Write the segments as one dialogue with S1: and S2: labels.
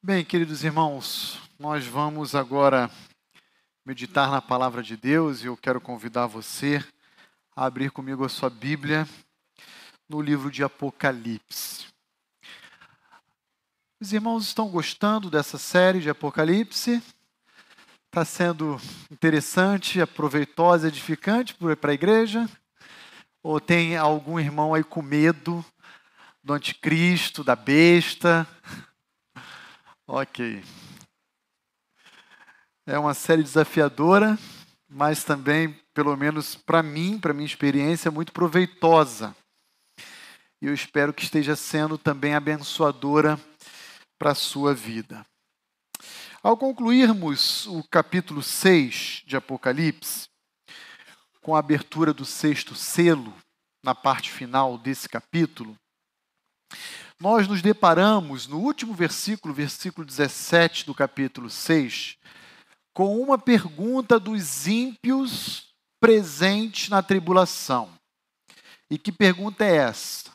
S1: Bem, queridos irmãos, nós vamos agora meditar na palavra de Deus e eu quero convidar você a abrir comigo a sua Bíblia no livro de Apocalipse. Os irmãos estão gostando dessa série de Apocalipse? Está sendo interessante, proveitosa, edificante para a igreja? Ou tem algum irmão aí com medo do anticristo, da besta? Ok. É uma série desafiadora, mas também, pelo menos para mim, para minha experiência, muito proveitosa. E eu espero que esteja sendo também abençoadora para a sua vida. Ao concluirmos o capítulo 6 de Apocalipse, com a abertura do sexto selo, na parte final desse capítulo, nós nos deparamos no último versículo, versículo 17 do capítulo 6, com uma pergunta dos ímpios presentes na tribulação. E que pergunta é essa?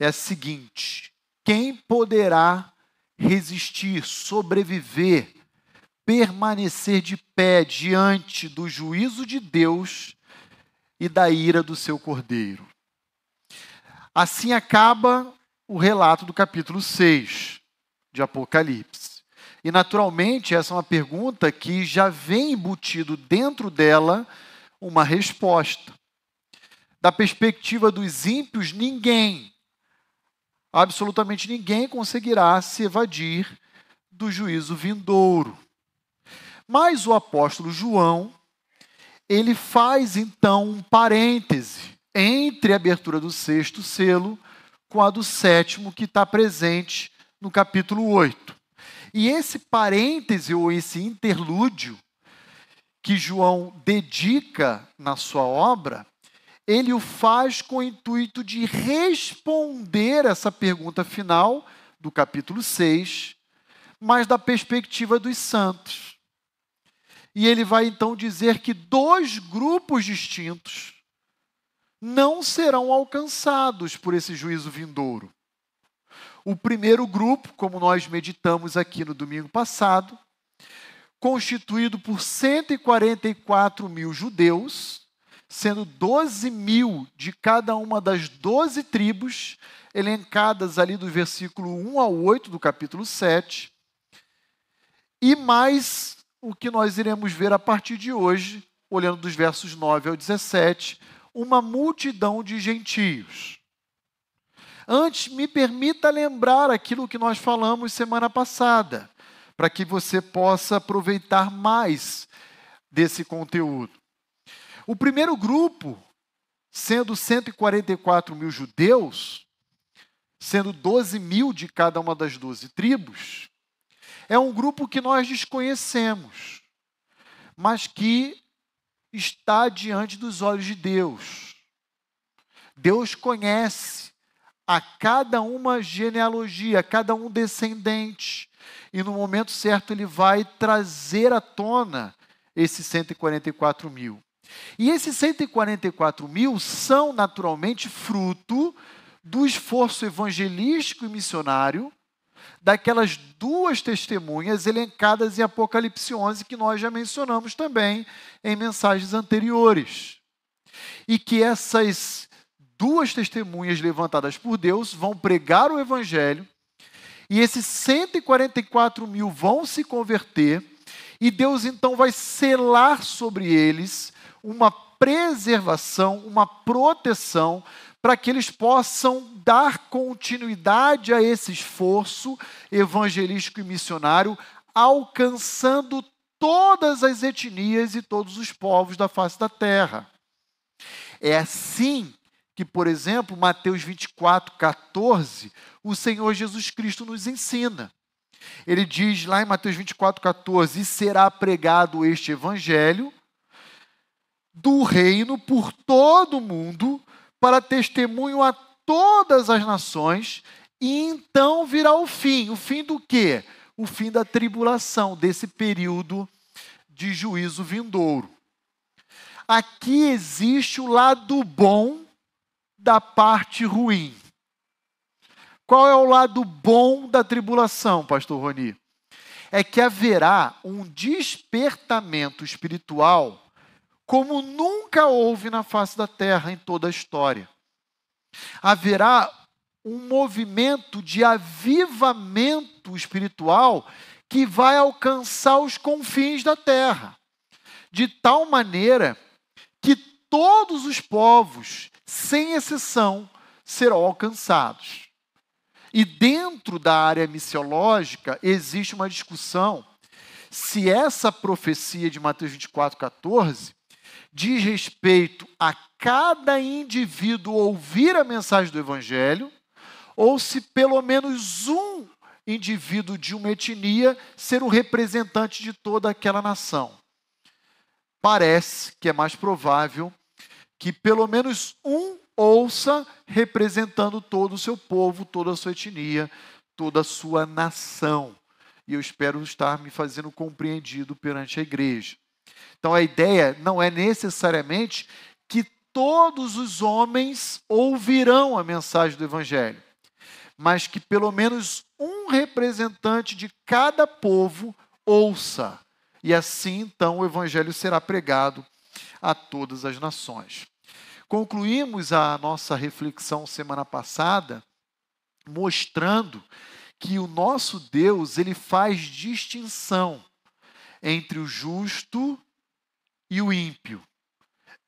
S1: É a seguinte: quem poderá resistir, sobreviver, permanecer de pé diante do juízo de Deus e da ira do seu cordeiro? Assim acaba o relato do capítulo 6 de Apocalipse. E, naturalmente, essa é uma pergunta que já vem embutido dentro dela uma resposta. Da perspectiva dos ímpios, ninguém, absolutamente ninguém conseguirá se evadir do juízo vindouro. Mas o apóstolo João, ele faz então um parêntese entre a abertura do sexto selo com a do sétimo, que está presente no capítulo 8. E esse parêntese, ou esse interlúdio, que João dedica na sua obra, ele o faz com o intuito de responder essa pergunta final do capítulo 6, mas da perspectiva dos santos. E ele vai então dizer que dois grupos distintos não serão alcançados por esse juízo vindouro. O primeiro grupo, como nós meditamos aqui no domingo passado, constituído por 144 mil judeus, sendo 12 mil de cada uma das 12 tribos, elencadas ali do versículo 1 ao 8 do capítulo 7, e mais o que nós iremos ver a partir de hoje, olhando dos versos 9 ao 17, uma multidão de gentios. Antes, me permita lembrar aquilo que nós falamos semana passada, para que você possa aproveitar mais desse conteúdo. O primeiro grupo, sendo 144 mil judeus, sendo 12 mil de cada uma das 12 tribos, é um grupo que nós desconhecemos, mas que está diante dos olhos de Deus. Deus conhece a cada uma genealogia, a cada um descendente, e no momento certo ele vai trazer à tona esses 144 mil. E esses 144 mil são naturalmente fruto do esforço evangelístico e missionário daquelas duas testemunhas elencadas em Apocalipse 11 que nós já mencionamos também em mensagens anteriores. E que essas duas testemunhas levantadas por Deus vão pregar o evangelho e esses 144 mil vão se converter e Deus então vai selar sobre eles uma preservação, uma proteção para que eles possam dar continuidade a esse esforço evangelístico e missionário, alcançando todas as etnias e todos os povos da face da terra. É assim que, por exemplo, Mateus 24, 14, o Senhor Jesus Cristo nos ensina. Ele diz lá em Mateus 24, 14: E será pregado este evangelho do reino por todo o mundo, para testemunho a todas as nações, e então virá o fim. O fim do quê? O fim da tribulação, desse período de juízo vindouro. Aqui existe o lado bom da parte ruim. Qual é o lado bom da tribulação, pastor Roni? É que haverá um despertamento espiritual como nunca houve na face da terra em toda a história. Haverá um movimento de avivamento espiritual que vai alcançar os confins da terra, de tal maneira que todos os povos, sem exceção, serão alcançados. E dentro da área missiológica existe uma discussão se essa profecia de Mateus 24, 14 diz respeito a cada indivíduo ouvir a mensagem do Evangelho, ou se pelo menos um indivíduo de uma etnia ser o representante de toda aquela nação. Parece que é mais provável que pelo menos um ouça representando todo o seu povo, toda a sua etnia, toda a sua nação. E eu espero estar me fazendo compreendido perante a igreja. Então a ideia não é necessariamente que todos os homens ouvirão a mensagem do evangelho, mas que pelo menos um representante de cada povo ouça. E assim então o evangelho será pregado a todas as nações. Concluímos a nossa reflexão semana passada mostrando que o nosso Deus, ele faz distinção entre o justo e o ímpio,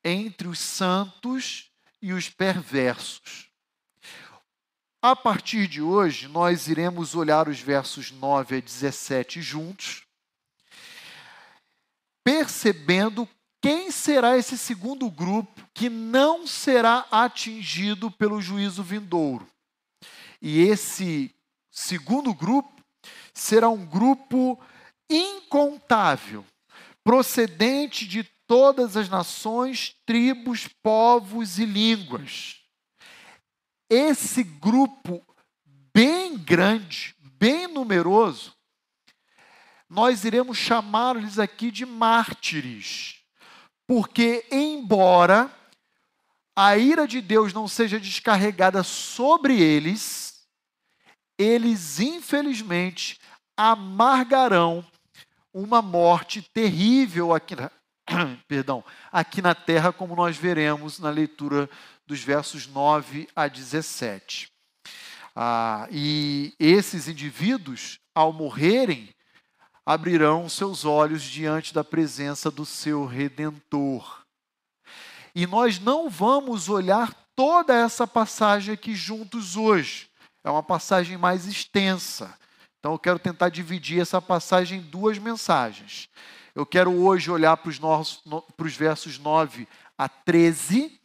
S1: entre os santos e os perversos. A partir de hoje, nós iremos olhar os versos 9 a 17 juntos, percebendo quem será esse segundo grupo que não será atingido pelo juízo vindouro? E esse segundo grupo será um grupo incontável, procedente de todas as nações, tribos, povos e línguas. Esse grupo bem grande, bem numeroso, nós iremos chamar-lhes aqui de mártires porque, embora a ira de Deus não seja descarregada sobre eles, eles, infelizmente, amargarão uma morte terrível aqui na, perdão, aqui na terra, como nós veremos na leitura dos versos 9 a 17. Ah, e esses indivíduos, ao morrerem, abrirão seus olhos diante da presença do seu redentor. E nós não vamos olhar toda essa passagem aqui juntos hoje. É uma passagem mais extensa. Então eu quero tentar dividir essa passagem em duas mensagens. Eu quero hoje olhar para os, nossos, para os versos 9 a 13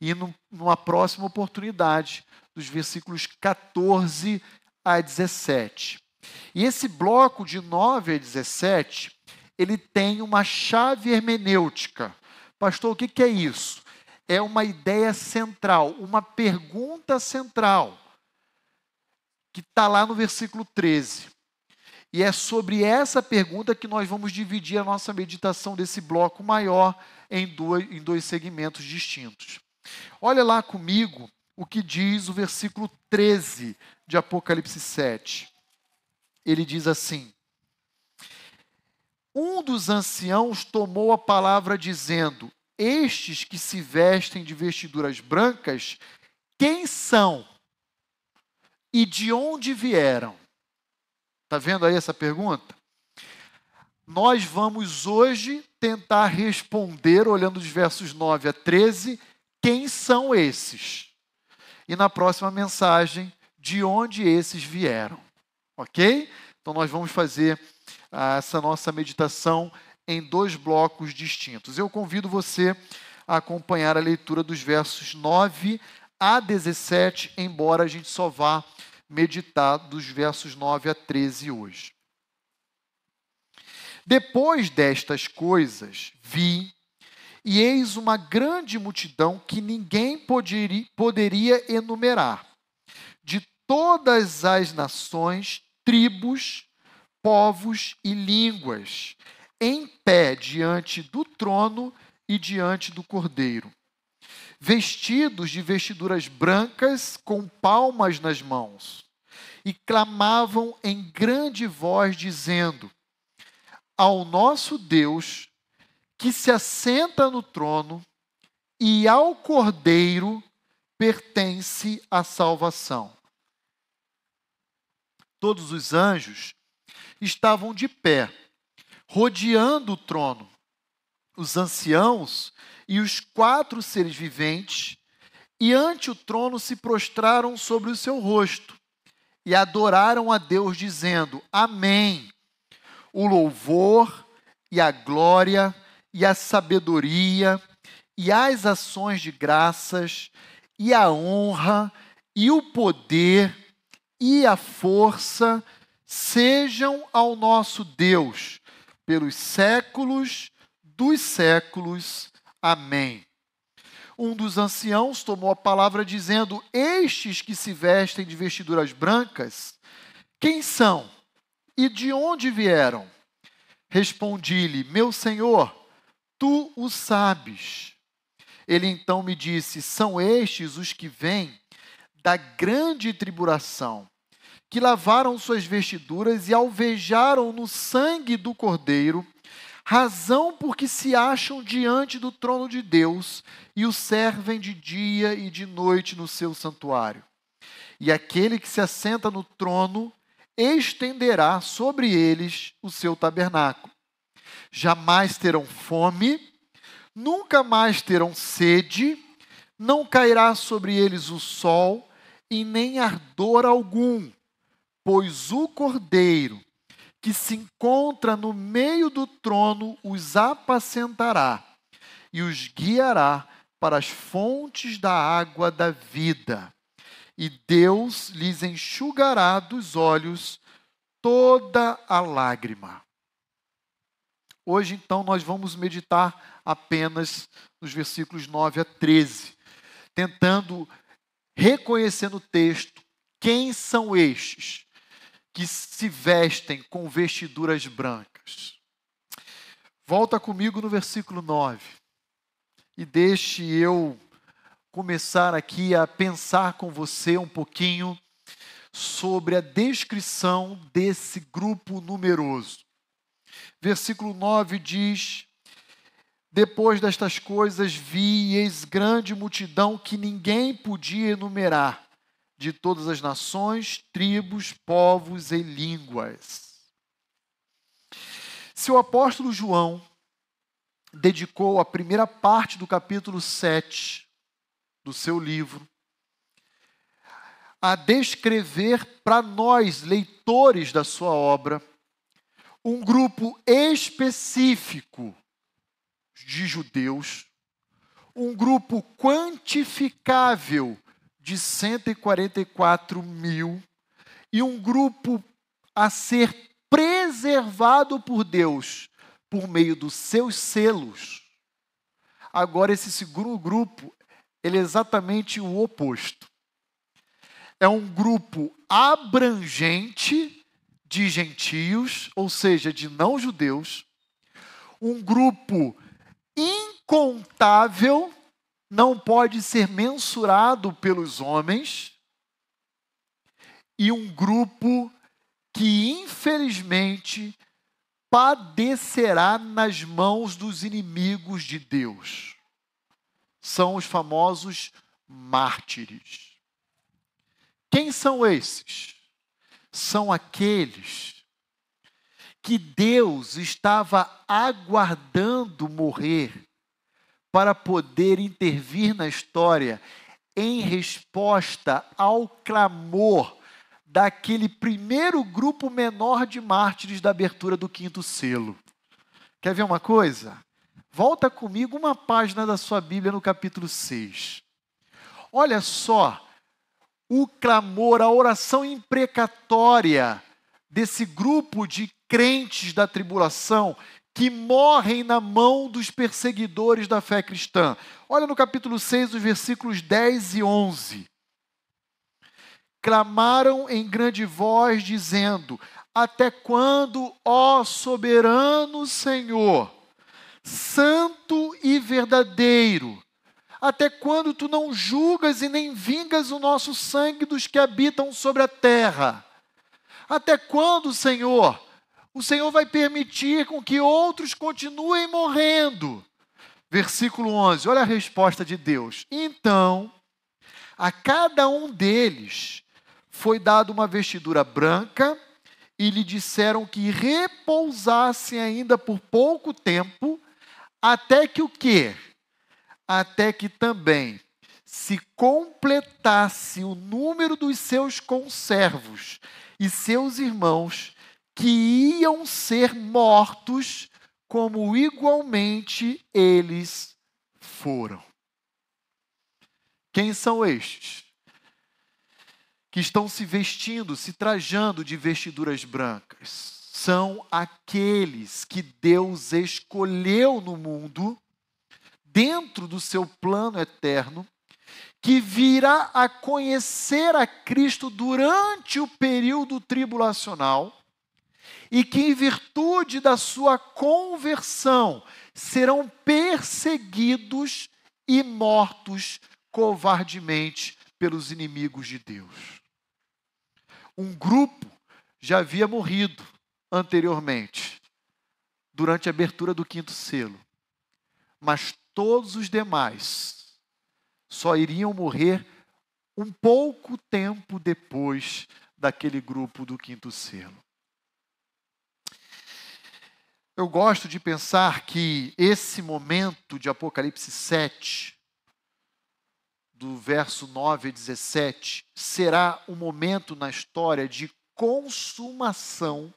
S1: e no, numa próxima oportunidade, dos versículos 14 a 17. E esse bloco de 9 a 17, ele tem uma chave hermenêutica. Pastor, o que é isso? É uma ideia central, uma pergunta central, que está lá no versículo 13. E é sobre essa pergunta que nós vamos dividir a nossa meditação desse bloco maior em dois, em dois segmentos distintos. Olha lá comigo o que diz o versículo 13 de Apocalipse 7 ele diz assim: Um dos anciãos tomou a palavra dizendo: Estes que se vestem de vestiduras brancas, quem são? E de onde vieram? Está vendo aí essa pergunta? Nós vamos hoje tentar responder, olhando os versos 9 a 13, quem são esses? E na próxima mensagem, de onde esses vieram. Ok? Então, nós vamos fazer ah, essa nossa meditação em dois blocos distintos. Eu convido você a acompanhar a leitura dos versos 9 a 17, embora a gente só vá meditar dos versos 9 a 13 hoje. Depois destas coisas, vi, e eis uma grande multidão que ninguém poderia, poderia enumerar, de todas as nações, tribos, povos e línguas, em pé diante do trono e diante do cordeiro, vestidos de vestiduras brancas com palmas nas mãos. e clamavam em grande voz, dizendo: Ao nosso Deus, que se assenta no trono, e ao Cordeiro pertence a salvação. Todos os anjos estavam de pé, rodeando o trono. Os anciãos e os quatro seres viventes, e ante o trono se prostraram sobre o seu rosto e adoraram a Deus, dizendo: Amém. O louvor e a glória e a sabedoria e as ações de graças e a honra e o poder e a força sejam ao nosso Deus pelos séculos dos séculos. Amém. Um dos anciãos tomou a palavra dizendo: Estes que se vestem de vestiduras brancas, quem são e de onde vieram? Respondi-lhe: Meu senhor, tu o sabes. Ele então me disse: São estes os que vêm da grande tribulação, que lavaram suas vestiduras e alvejaram no sangue do Cordeiro, razão porque se acham diante do trono de Deus e o servem de dia e de noite no seu santuário. E aquele que se assenta no trono estenderá sobre eles o seu tabernáculo. Jamais terão fome, nunca mais terão sede, não cairá sobre eles o sol e nem ardor algum, pois o Cordeiro que se encontra no meio do trono os apacentará e os guiará para as fontes da água da vida. E Deus lhes enxugará dos olhos toda a lágrima. Hoje, então, nós vamos meditar apenas nos versículos 9 a 13, tentando reconhecer no texto quem são estes que se vestem com vestiduras brancas. Volta comigo no versículo 9 e deixe eu começar aqui a pensar com você um pouquinho sobre a descrição desse grupo numeroso. Versículo 9 diz: Depois destas coisas vi, eis grande multidão que ninguém podia enumerar, de todas as nações, tribos, povos e línguas. Se o apóstolo João dedicou a primeira parte do capítulo 7 do seu livro a descrever para nós, leitores da sua obra, um grupo específico de judeus, um grupo quantificável de 144 mil e um grupo a ser preservado por Deus por meio dos seus selos. Agora, esse segundo grupo, ele é exatamente o oposto. É um grupo abrangente de gentios, ou seja, de não-judeus, um grupo incontável, não pode ser mensurado pelos homens, e um grupo que, infelizmente, padecerá nas mãos dos inimigos de Deus. São os famosos mártires. Quem são esses? são aqueles que Deus estava aguardando morrer para poder intervir na história em resposta ao clamor daquele primeiro grupo menor de mártires da abertura do quinto selo. Quer ver uma coisa? Volta comigo uma página da sua Bíblia no capítulo 6. Olha só o clamor, a oração imprecatória desse grupo de crentes da tribulação que morrem na mão dos perseguidores da fé cristã. Olha no capítulo 6, os versículos 10 e 11. Clamaram em grande voz, dizendo: Até quando, ó soberano Senhor, santo e verdadeiro, até quando tu não julgas e nem vingas o nosso sangue dos que habitam sobre a terra? Até quando, Senhor? O Senhor vai permitir com que outros continuem morrendo. Versículo 11, olha a resposta de Deus. Então, a cada um deles foi dada uma vestidura branca e lhe disseram que repousassem ainda por pouco tempo, até que o quê? Até que também se completasse o número dos seus conservos e seus irmãos que iam ser mortos como igualmente eles foram. Quem são estes? Que estão se vestindo, se trajando de vestiduras brancas. São aqueles que Deus escolheu no mundo, dentro do seu plano eterno, que virá a conhecer a Cristo durante o período tribulacional e que, em virtude da sua conversão, serão perseguidos e mortos covardemente pelos inimigos de Deus. Um grupo já havia morrido anteriormente, durante a abertura do quinto selo, mas todos os demais só iriam morrer um pouco tempo depois daquele grupo do quinto selo. Eu gosto de pensar que esse momento de Apocalipse 7, do verso 9 a 17, será um momento na história de consumação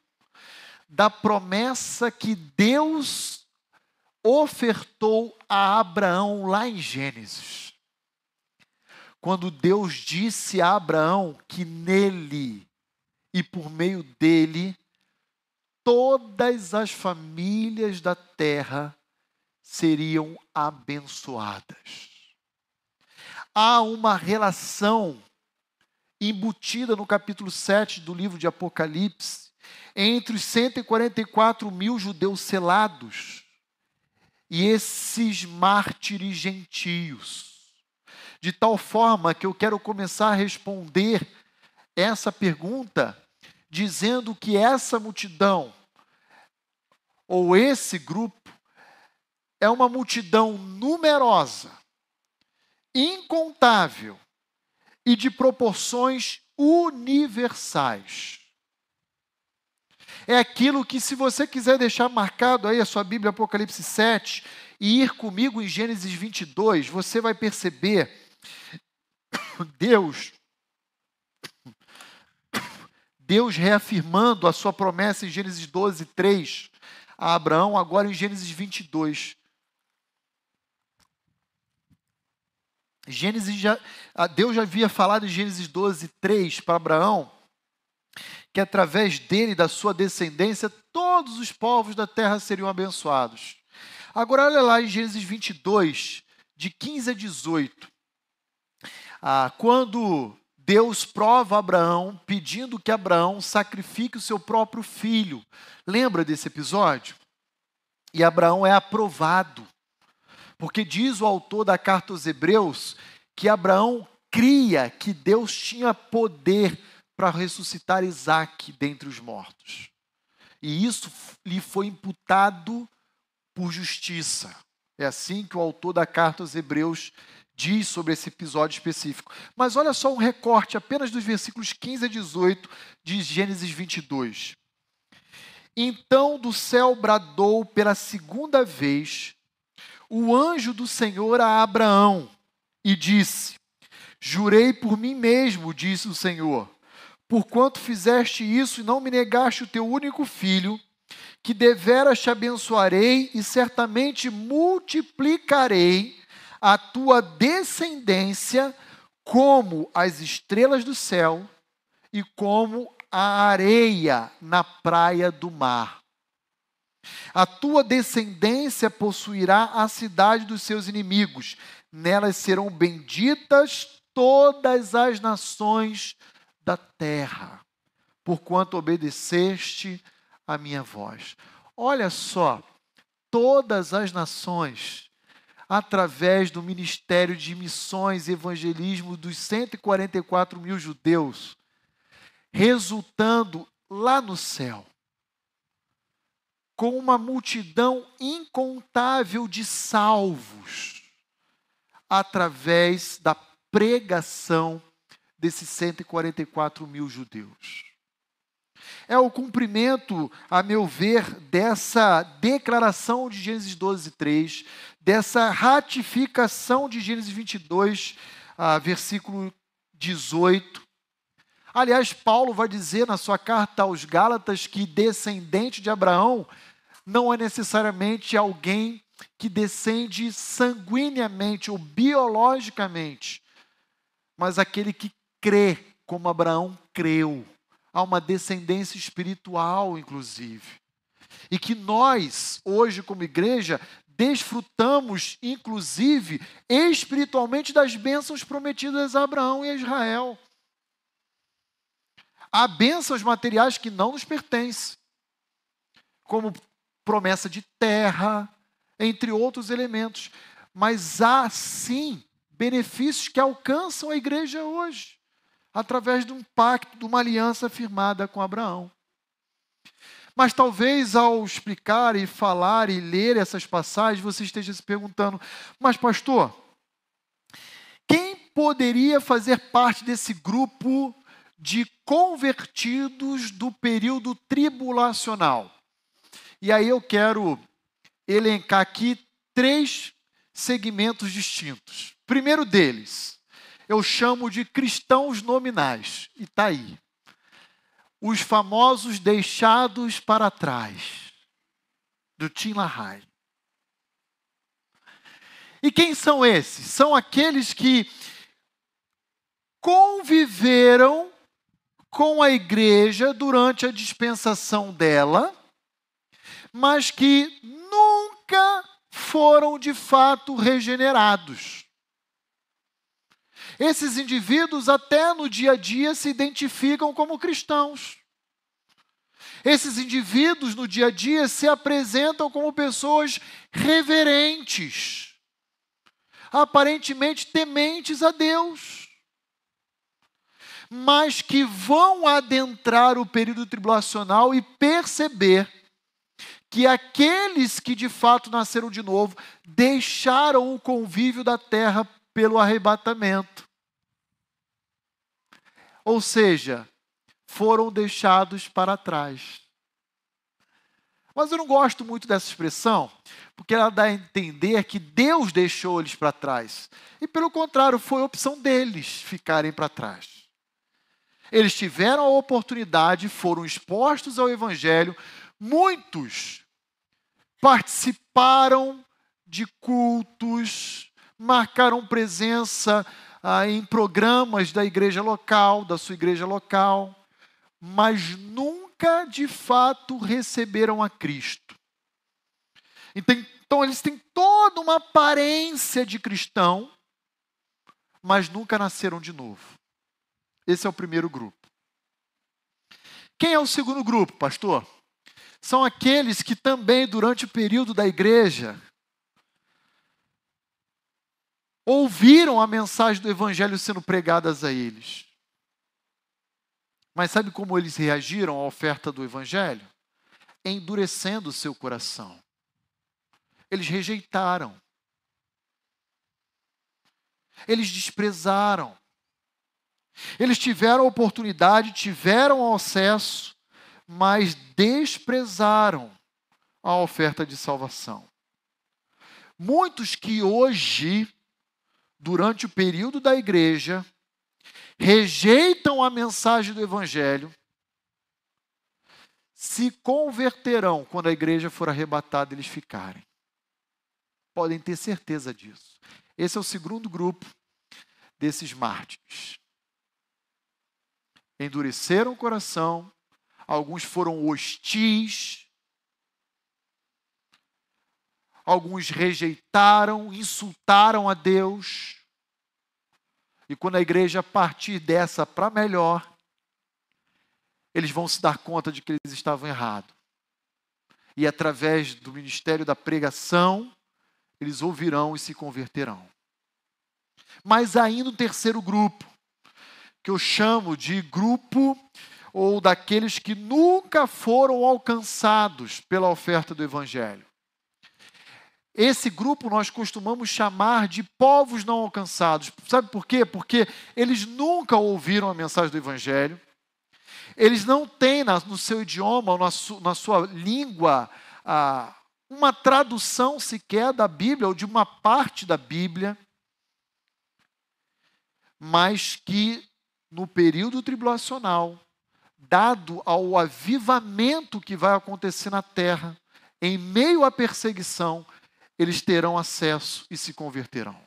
S1: da promessa que Deus ofertou a Abraão lá em Gênesis. Quando Deus disse a Abraão que nele e por meio dele todas as famílias da terra seriam abençoadas. Há uma relação embutida no capítulo 7 do livro de Apocalipse entre os 144 mil judeus selados e esses mártires gentios. De tal forma que eu quero começar a responder essa pergunta dizendo que essa multidão, ou esse grupo, é uma multidão numerosa, incontável e de proporções universais. É aquilo que, se você quiser deixar marcado aí a sua Bíblia, Apocalipse 7, e ir comigo em Gênesis 22, você vai perceber Deus Deus reafirmando a sua promessa em Gênesis 12, 3 a Abraão, agora em Gênesis 22. Gênesis já, Deus já havia falado em Gênesis 12, 3 para Abraão, que através dele, da sua descendência, todos os povos da terra seriam abençoados. Agora, olha lá em Gênesis 22, de 15 a 18. Ah, quando Deus prova Abraão pedindo que Abraão sacrifique o seu próprio filho. Lembra desse episódio? E Abraão é aprovado. Porque diz o autor da carta aos Hebreus que Abraão cria que Deus tinha poder para ressuscitar Isaac dentre os mortos. E isso lhe foi imputado por justiça. É assim que o autor da carta aos Hebreus diz sobre esse episódio específico. Mas olha só um recorte apenas dos versículos 15 a 18 de Gênesis 22. Então do céu bradou pela segunda vez o anjo do Senhor a Abraão e disse: Jurei por mim mesmo, disse o Senhor, porquanto fizeste isso e não me negaste o teu único filho, que deveras te abençoarei e certamente multiplicarei a tua descendência como as estrelas do céu e como a areia na praia do mar. A tua descendência possuirá a cidade dos seus inimigos, nelas serão benditas todas as nações da terra, porquanto obedeceste a minha voz. Olha só, todas as nações através do ministério de missões e evangelismo dos 144 mil judeus, resultando lá no céu, com uma multidão incontável de salvos, através da pregação desses 144 mil judeus. É o cumprimento, a meu ver, dessa declaração de Gênesis 12, 3, dessa ratificação de Gênesis 22, ah, versículo 18. Aliás, Paulo vai dizer na sua carta aos Gálatas que descendente de Abraão não é necessariamente alguém que descende sanguineamente ou biologicamente, mas aquele que crê como Abraão creu. Há uma descendência espiritual, inclusive. E que nós, hoje, como igreja, desfrutamos, inclusive, espiritualmente, das bênçãos prometidas a Abraão e a Israel. Há bênçãos materiais que não nos pertencem, como promessa de terra, entre outros elementos. Mas há sim benefícios que alcançam a igreja hoje, através de um pacto, de uma aliança firmada com Abraão. Mas talvez ao explicar e falar e ler essas passagens, você esteja se perguntando: mas, pastor, quem poderia fazer parte desse grupo de convertidos do período tribulacional? E aí eu quero elencar aqui três segmentos distintos. Primeiro deles, eu chamo de cristãos nominais, e está aí. Os famosos deixados para trás, do Tim LaHaye. E quem são esses? São aqueles que conviveram com a igreja durante a dispensação dela, mas que nunca foram de fato regenerados. Esses indivíduos, até no dia a dia, se identificam como cristãos. Esses indivíduos, no dia a dia, se apresentam como pessoas reverentes, aparentemente tementes a Deus, mas que vão adentrar o período tribulacional e perceber que aqueles que de fato nasceram de novo deixaram o convívio da terra pelo arrebatamento. Ou seja, foram deixados para trás. Mas eu não gosto muito dessa expressão, porque ela dá a entender que Deus deixou eles para trás. E pelo contrário, foi opção deles ficarem para trás. Eles tiveram a oportunidade, foram expostos ao Evangelho, muitos participaram de cultos, marcaram presença ah, em programas da igreja local, da sua igreja local, mas nunca de fato receberam a Cristo. Então, então eles têm toda uma aparência de cristão, mas nunca nasceram de novo. Esse é o primeiro grupo. Quem é o segundo grupo, pastor? são aqueles que também, durante o período da igreja, ouviram a mensagem do Evangelho sendo pregadas a eles. Mas sabe como eles reagiram à oferta do Evangelho? Endurecendo o seu coração. Eles rejeitaram. Eles desprezaram. Eles tiveram a oportunidade, tiveram acesso, mas desprezaram a oferta de salvação. Muitos que hoje, durante o período da igreja, rejeitam a mensagem do Evangelho, se converterão quando a igreja for arrebatada eles ficarem. Podem ter certeza disso. Esse é o segundo grupo desses mártires. Endureceram o coração, alguns foram hostis, alguns rejeitaram, insultaram a Deus. E quando a igreja partir dessa para melhor, eles vão se dar conta de que eles estavam errados. E através do ministério da pregação, eles ouvirão e se converterão. Mas ainda um terceiro grupo, que eu chamo de grupo ou daqueles que nunca foram alcançados pela oferta do Evangelho. Esse grupo nós costumamos chamar de povos não alcançados. Sabe por quê? Porque eles nunca ouviram a mensagem do Evangelho, eles não têm no seu idioma, na sua língua, uma tradução sequer da Bíblia ou de uma parte da Bíblia, mas que no período tribulacional, dado ao avivamento que vai acontecer na terra, em meio à perseguição, eles terão acesso e se converterão.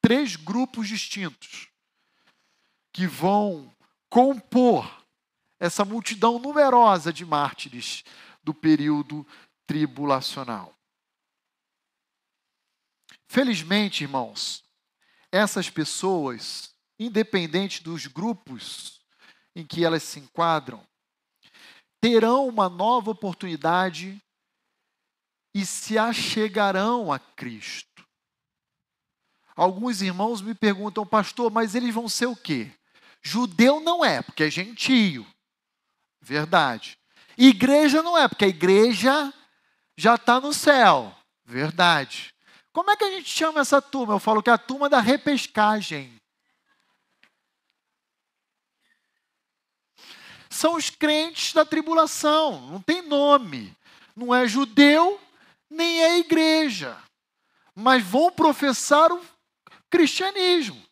S1: Três grupos distintos que vão compor essa multidão numerosa de mártires do período tribulacional. Felizmente, irmãos, essas pessoas, independente dos grupos em que elas se enquadram, terão uma nova oportunidade e se achegarão a Cristo. Alguns irmãos me perguntam, pastor, mas eles vão ser o quê? Judeu não é, porque é gentio. Verdade. Igreja não é, porque a igreja já está no céu. Verdade. Como é que a gente chama essa turma? Eu falo que é a turma da repescagem. São os crentes da tribulação, não tem nome. Não é judeu, nem é igreja. Mas vão professar o cristianismo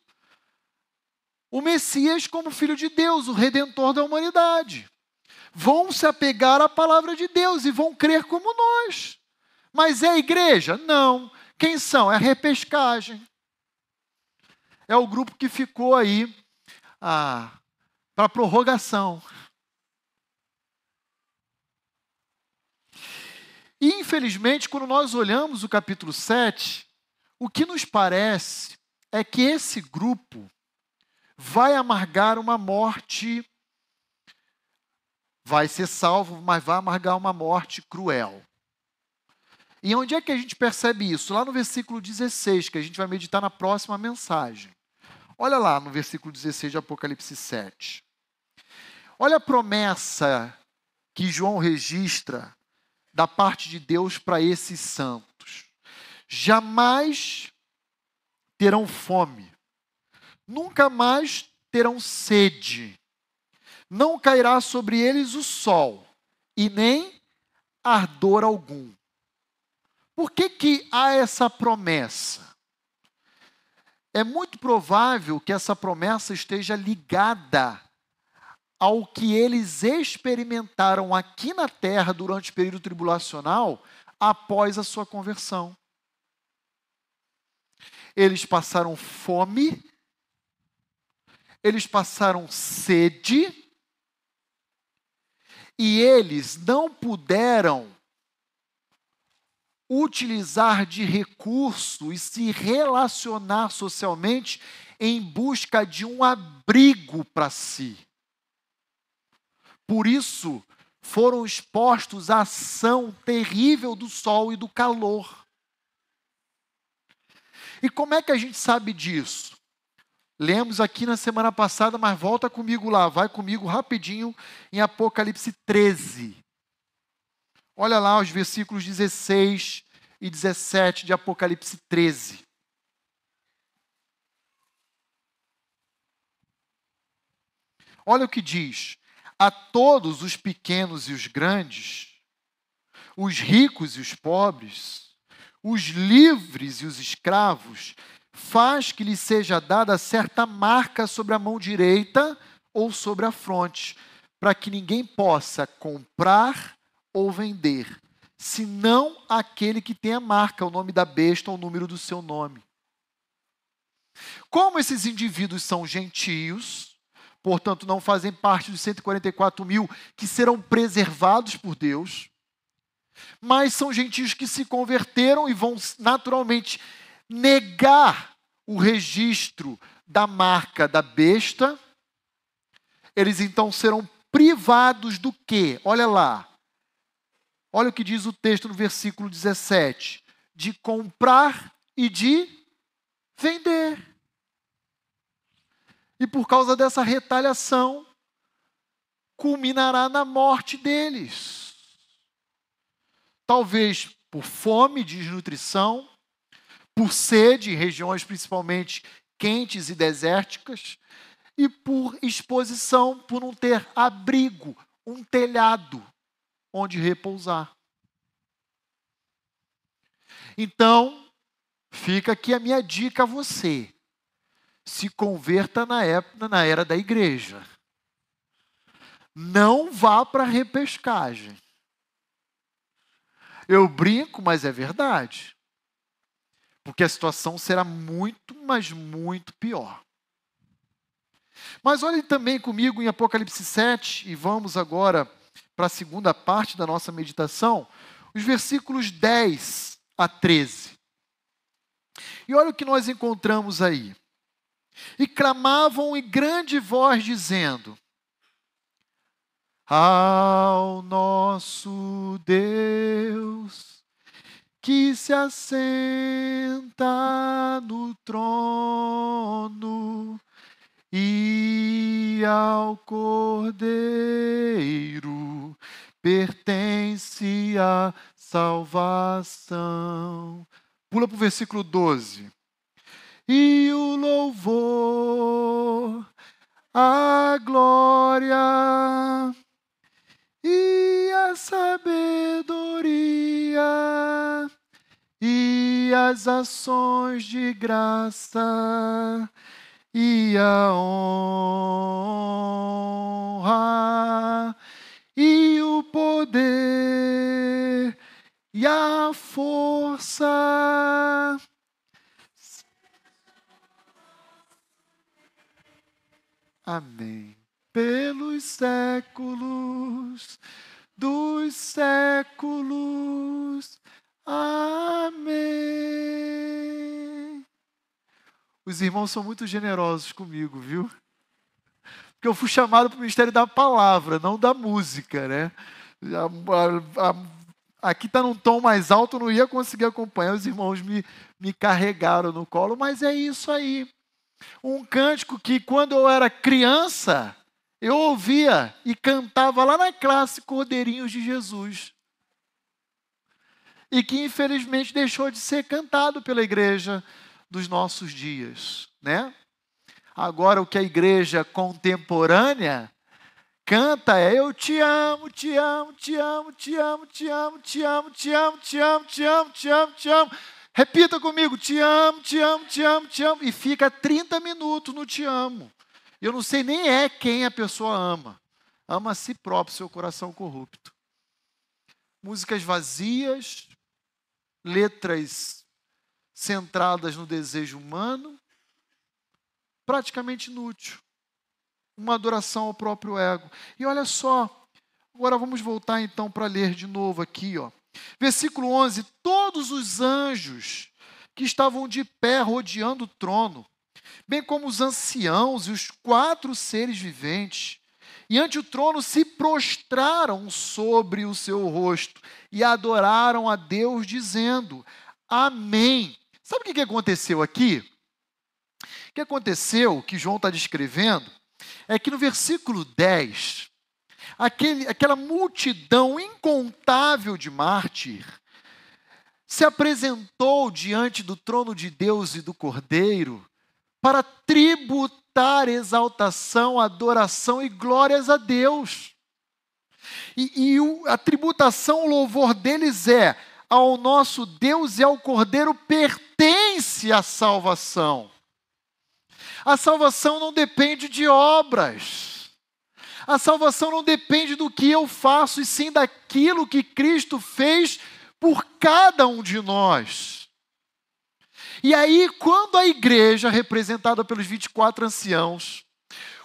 S1: o Messias como filho de Deus, o redentor da humanidade. Vão se apegar à palavra de Deus e vão crer como nós. Mas é igreja? Não. Quem são? É a repescagem. É o grupo que ficou aí ah, para prorrogação. E, infelizmente, quando nós olhamos o capítulo 7, o que nos parece é que esse grupo vai amargar uma morte, vai ser salvo, mas vai amargar uma morte cruel. E onde é que a gente percebe isso? Lá no versículo 16, que a gente vai meditar na próxima mensagem. Olha lá no versículo 16 de Apocalipse 7. Olha a promessa que João registra da parte de Deus para esses santos. Jamais terão fome, nunca mais terão sede, não cairá sobre eles o sol, e nem ardor algum. Por que, que há essa promessa? É muito provável que essa promessa esteja ligada ao que eles experimentaram aqui na terra durante o período tribulacional após a sua conversão. Eles passaram fome eles passaram sede e eles não puderam utilizar de recurso e se relacionar socialmente em busca de um abrigo para si. Por isso, foram expostos à ação terrível do sol e do calor. E como é que a gente sabe disso? Lemos aqui na semana passada, mas volta comigo lá, vai comigo rapidinho em Apocalipse 13. Olha lá os versículos 16 e 17 de Apocalipse 13. Olha o que diz: A todos os pequenos e os grandes, os ricos e os pobres, os livres e os escravos, faz que lhe seja dada certa marca sobre a mão direita ou sobre a fronte, para que ninguém possa comprar ou vender, senão aquele que tem a marca, o nome da besta ou o número do seu nome. Como esses indivíduos são gentios, portanto não fazem parte dos 144 mil que serão preservados por Deus, mas são gentios que se converteram e vão naturalmente negar o registro da marca da besta, eles então serão privados do quê? Olha lá. Olha o que diz o texto no versículo 17: de comprar e de vender. E por causa dessa retaliação, culminará na morte deles. Talvez por fome, desnutrição, por sede em regiões principalmente quentes e desérticas, e por exposição, por não ter abrigo, um telhado onde repousar. Então, fica aqui a minha dica a você. Se converta na, época, na era da igreja. Não vá para a repescagem. Eu brinco, mas é verdade. Porque a situação será muito, mas muito pior. Mas olhe também comigo em Apocalipse 7, e vamos agora para a segunda parte da nossa meditação, os versículos 10 a 13. E olha o que nós encontramos aí. E clamavam em grande voz, dizendo: Ao nosso Deus, que se assenta no trono, e ao Cordeiro pertence a salvação. Pula para o versículo 12. E o louvor, a glória e a sabedoria e as ações de graça e a honra e o poder e a força. Amém. Pelos séculos dos séculos. Amém. Os irmãos são muito generosos comigo, viu? Porque eu fui chamado para o ministério da palavra, não da música, né? A, a, a, aqui está num tom mais alto, não ia conseguir acompanhar, os irmãos me, me carregaram no colo, mas é isso aí. Um cântico que, quando eu era criança, eu ouvia e cantava lá na classe Cordeirinhos de Jesus. E que, infelizmente, deixou de ser cantado pela igreja dos nossos dias, né? Agora o que a igreja contemporânea canta é eu te amo, te amo, te amo, te amo, te amo, te amo, te amo, te amo, te amo, te amo, te amo. Repita comigo, te amo, te amo, te amo, te amo e fica 30 minutos no te amo. Eu não sei nem é quem a pessoa ama. Ama a si próprio, seu coração corrupto. Músicas vazias, letras centradas no desejo humano, praticamente inútil. Uma adoração ao próprio ego. E olha só, agora vamos voltar então para ler de novo aqui, ó. Versículo 11: Todos os anjos que estavam de pé rodeando o trono, bem como os anciãos e os quatro seres viventes, e ante o trono se prostraram sobre o seu rosto e adoraram a Deus, dizendo: Amém. Sabe o que aconteceu aqui? O que aconteceu, que João está descrevendo, é que no versículo 10, aquele, aquela multidão incontável de mártir se apresentou diante do trono de Deus e do Cordeiro para tributar exaltação, adoração e glórias a Deus. E, e a tributação, o louvor deles é ao nosso Deus e ao Cordeiro pertence a salvação. A salvação não depende de obras. A salvação não depende do que eu faço, e sim daquilo que Cristo fez por cada um de nós. E aí, quando a igreja, representada pelos 24 anciãos,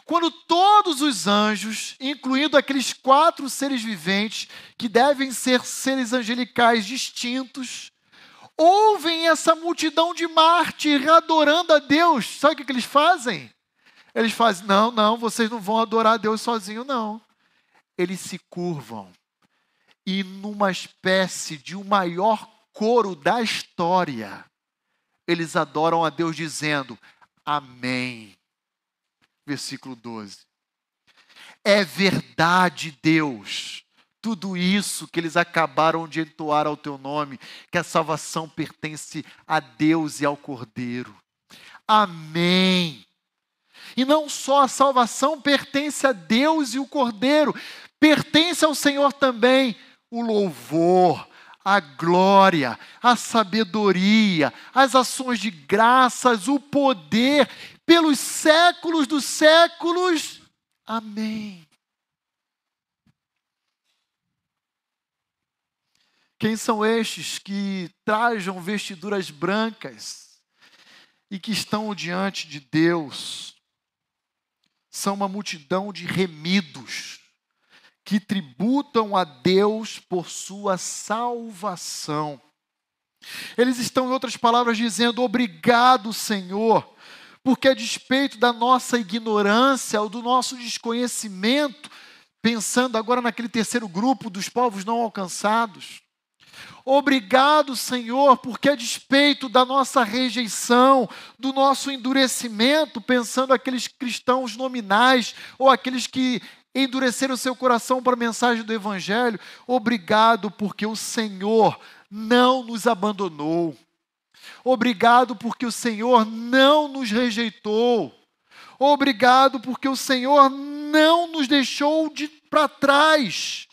S1: quando todos os anjos, incluindo aqueles quatro seres viventes, que devem ser seres angelicais distintos, ouvem essa multidão de mártires adorando a Deus, sabe o que, que eles fazem? Eles fazem, não, não, vocês não vão adorar a Deus sozinho, não. Eles se curvam e, numa espécie de o um maior coro da história, eles adoram a Deus dizendo: Amém versículo 12. É verdade, Deus. Tudo isso que eles acabaram de entoar ao teu nome, que a salvação pertence a Deus e ao Cordeiro. Amém. E não só a salvação pertence a Deus e o Cordeiro, pertence ao Senhor também o louvor, a glória, a sabedoria, as ações de graças, o poder, pelos séculos dos séculos. Amém. Quem são estes que trajam vestiduras brancas e que estão diante de Deus? São uma multidão de remidos que tributam a Deus por sua salvação. Eles estão, em outras palavras, dizendo: Obrigado, Senhor, porque a despeito da nossa ignorância ou do nosso desconhecimento, pensando agora naquele terceiro grupo dos povos não alcançados, Obrigado, Senhor, porque a despeito da nossa rejeição, do nosso endurecimento, pensando aqueles cristãos nominais ou aqueles que endureceram seu coração para a mensagem do Evangelho, obrigado porque o Senhor não nos abandonou. Obrigado porque o Senhor não nos rejeitou. Obrigado porque o Senhor não nos deixou de para trás.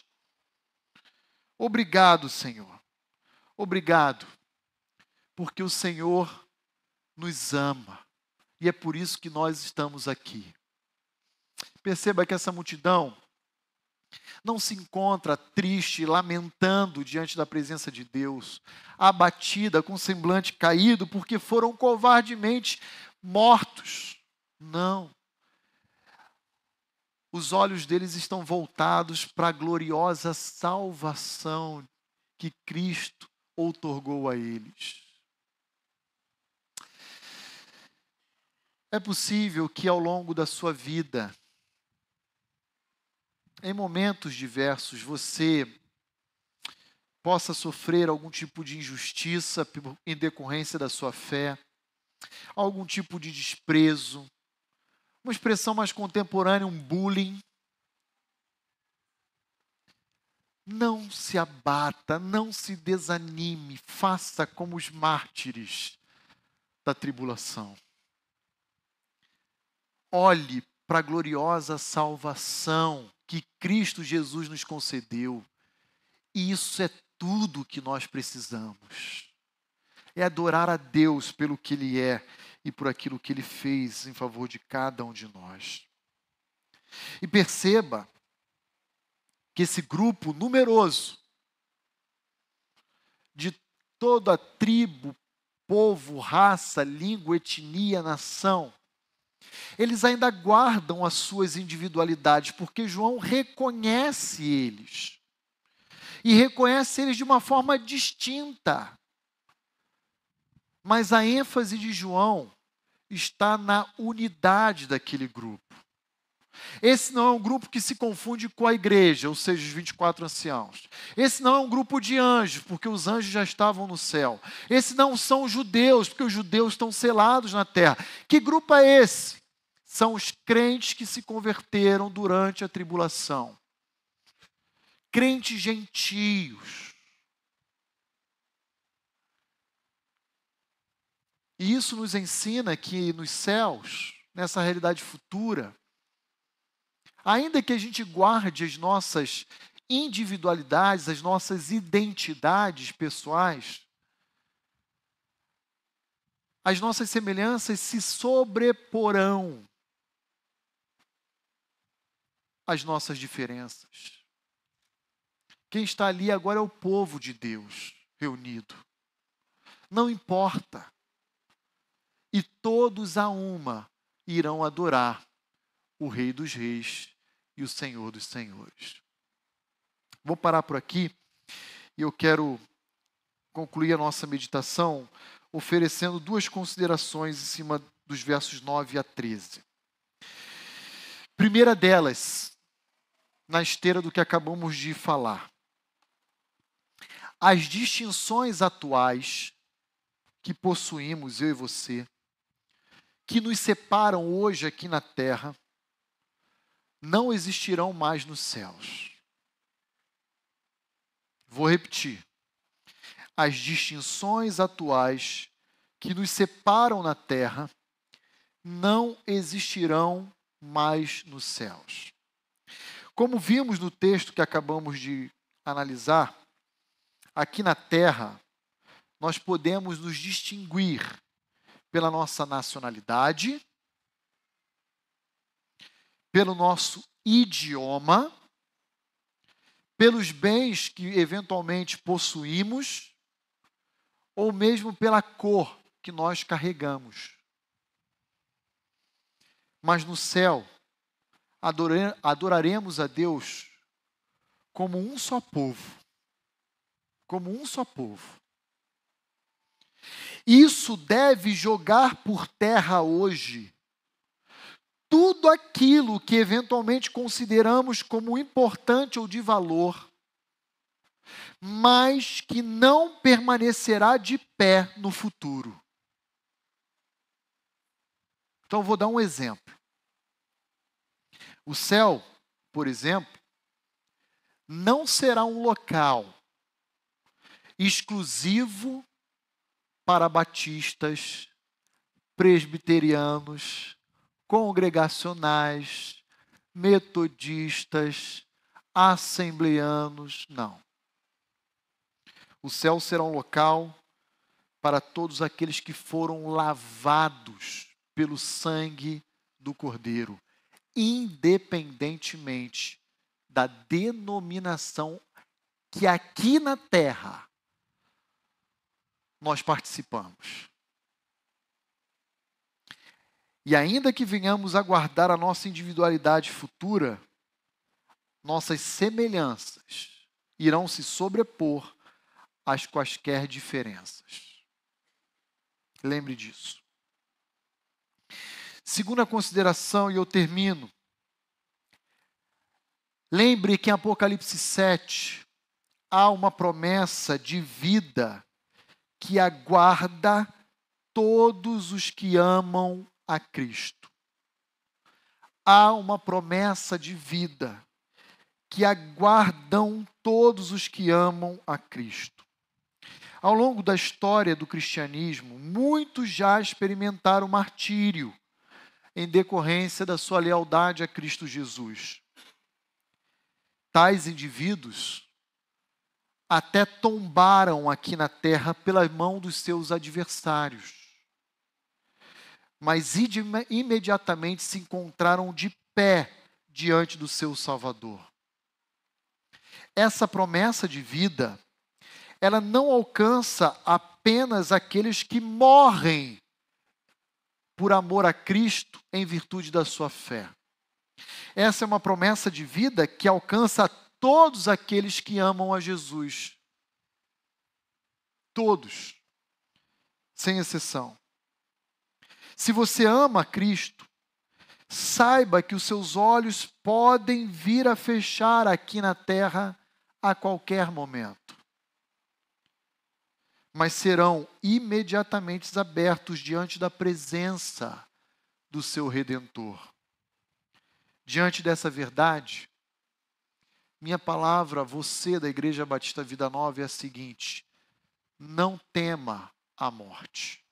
S1: Obrigado, Senhor. Obrigado, porque o Senhor nos ama e é por isso que nós estamos aqui. Perceba que essa multidão não se encontra triste, lamentando diante da presença de Deus, abatida, com semblante caído, porque foram covardemente mortos. Não. Os olhos deles estão voltados para a gloriosa salvação que Cristo outorgou a eles. É possível que ao longo da sua vida, em momentos diversos, você possa sofrer algum tipo de injustiça em decorrência da sua fé, algum tipo de desprezo, uma expressão mais contemporânea, um bullying. Não se abata, não se desanime, faça como os mártires da tribulação. Olhe para a gloriosa salvação que Cristo Jesus nos concedeu. E isso é tudo que nós precisamos. É adorar a Deus pelo que Ele é e por aquilo que Ele fez em favor de cada um de nós. E perceba que esse grupo numeroso de toda tribo, povo, raça, língua, etnia, nação, eles ainda guardam as suas individualidades, porque João reconhece eles. E reconhece eles de uma forma distinta. Mas a ênfase de João está na unidade daquele grupo. Esse não é um grupo que se confunde com a igreja, ou seja, os 24 anciãos. Esse não é um grupo de anjos, porque os anjos já estavam no céu. Esse não são judeus, porque os judeus estão selados na terra. Que grupo é esse? São os crentes que se converteram durante a tribulação. Crentes gentios. E isso nos ensina que nos céus, nessa realidade futura, ainda que a gente guarde as nossas individualidades, as nossas identidades pessoais, as nossas semelhanças se sobreporão às nossas diferenças. Quem está ali agora é o povo de Deus reunido. Não importa. E todos a uma irão adorar o Rei dos Reis e o Senhor dos Senhores. Vou parar por aqui e eu quero concluir a nossa meditação oferecendo duas considerações em cima dos versos 9 a 13. Primeira delas, na esteira do que acabamos de falar. As distinções atuais que possuímos, eu e você, que nos separam hoje aqui na terra, não existirão mais nos céus. Vou repetir. As distinções atuais que nos separam na terra não existirão mais nos céus. Como vimos no texto que acabamos de analisar, aqui na terra, nós podemos nos distinguir pela nossa nacionalidade, pelo nosso idioma, pelos bens que eventualmente possuímos, ou mesmo pela cor que nós carregamos. Mas no céu, adoraremos a Deus como um só povo. Como um só povo. Isso deve jogar por terra hoje tudo aquilo que eventualmente consideramos como importante ou de valor, mas que não permanecerá de pé no futuro. Então, vou dar um exemplo. O céu, por exemplo, não será um local exclusivo para batistas, presbiterianos, congregacionais, metodistas, assembleanos, não. O céu será um local para todos aqueles que foram lavados pelo sangue do Cordeiro, independentemente da denominação que aqui na terra nós participamos. E ainda que venhamos a guardar a nossa individualidade futura, nossas semelhanças irão se sobrepor às quaisquer diferenças. Lembre disso. Segunda consideração, e eu termino. Lembre que em Apocalipse 7 há uma promessa de vida que aguarda todos os que amam a Cristo. Há uma promessa de vida que aguardam todos os que amam a Cristo. Ao longo da história do cristianismo, muitos já experimentaram martírio em decorrência da sua lealdade a Cristo Jesus. Tais indivíduos até tombaram aqui na terra pela mão dos seus adversários. Mas imediatamente se encontraram de pé diante do seu Salvador. Essa promessa de vida, ela não alcança apenas aqueles que morrem por amor a Cristo em virtude da sua fé. Essa é uma promessa de vida que alcança todos aqueles que amam a Jesus. Todos, sem exceção. Se você ama Cristo, saiba que os seus olhos podem vir a fechar aqui na terra a qualquer momento. Mas serão imediatamente abertos diante da presença do seu redentor. Diante dessa verdade, minha palavra a você da Igreja Batista Vida Nova é a seguinte: não tema a morte.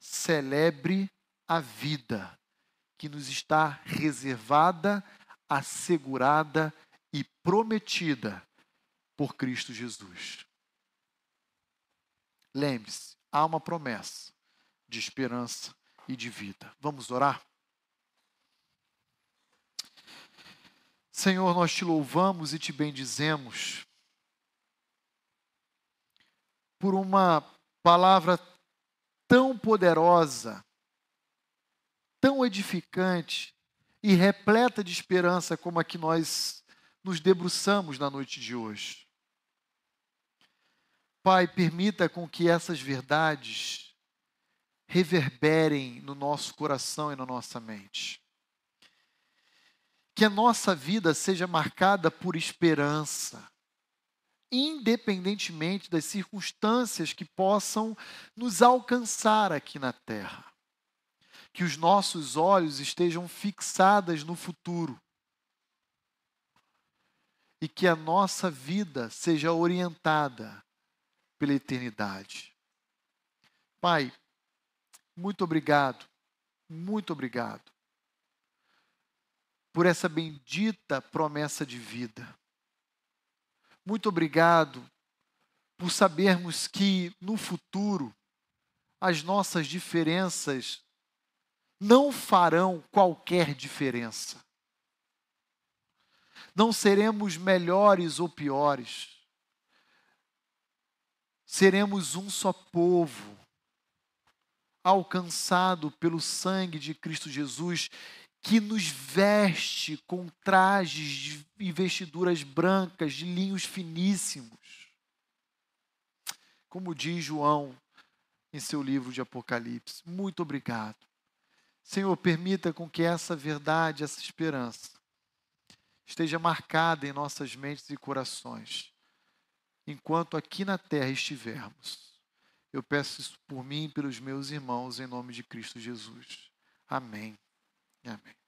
S1: Celebre a vida que nos está reservada, assegurada e prometida por Cristo Jesus. Lembre-se, há uma promessa de esperança e de vida. Vamos orar? Senhor, nós te louvamos e te bendizemos por uma palavra tão poderosa, tão edificante e repleta de esperança como a que nós nos debruçamos na noite de hoje. Pai, permita com que essas verdades reverberem no nosso coração e na nossa mente que a nossa vida seja marcada por esperança, independentemente das circunstâncias que possam nos alcançar aqui na terra. Que os nossos olhos estejam fixados no futuro, e que a nossa vida seja orientada pela eternidade. Pai, muito obrigado, muito obrigado por essa bendita promessa de vida. Muito obrigado por sabermos que no futuro as nossas diferenças não farão qualquer diferença. Não seremos melhores ou piores. Seremos um só povo, alcançado pelo sangue de Cristo Jesus, que nos veste com trajes e vestiduras brancas de linhos finíssimos. Como diz João em seu livro de Apocalipse. Muito obrigado. Senhor, permita com que essa verdade, essa esperança, esteja marcada em nossas mentes e corações, enquanto aqui na terra estivermos. Eu peço isso por mim e pelos meus irmãos, em nome de Cristo Jesus. Amém. Amém.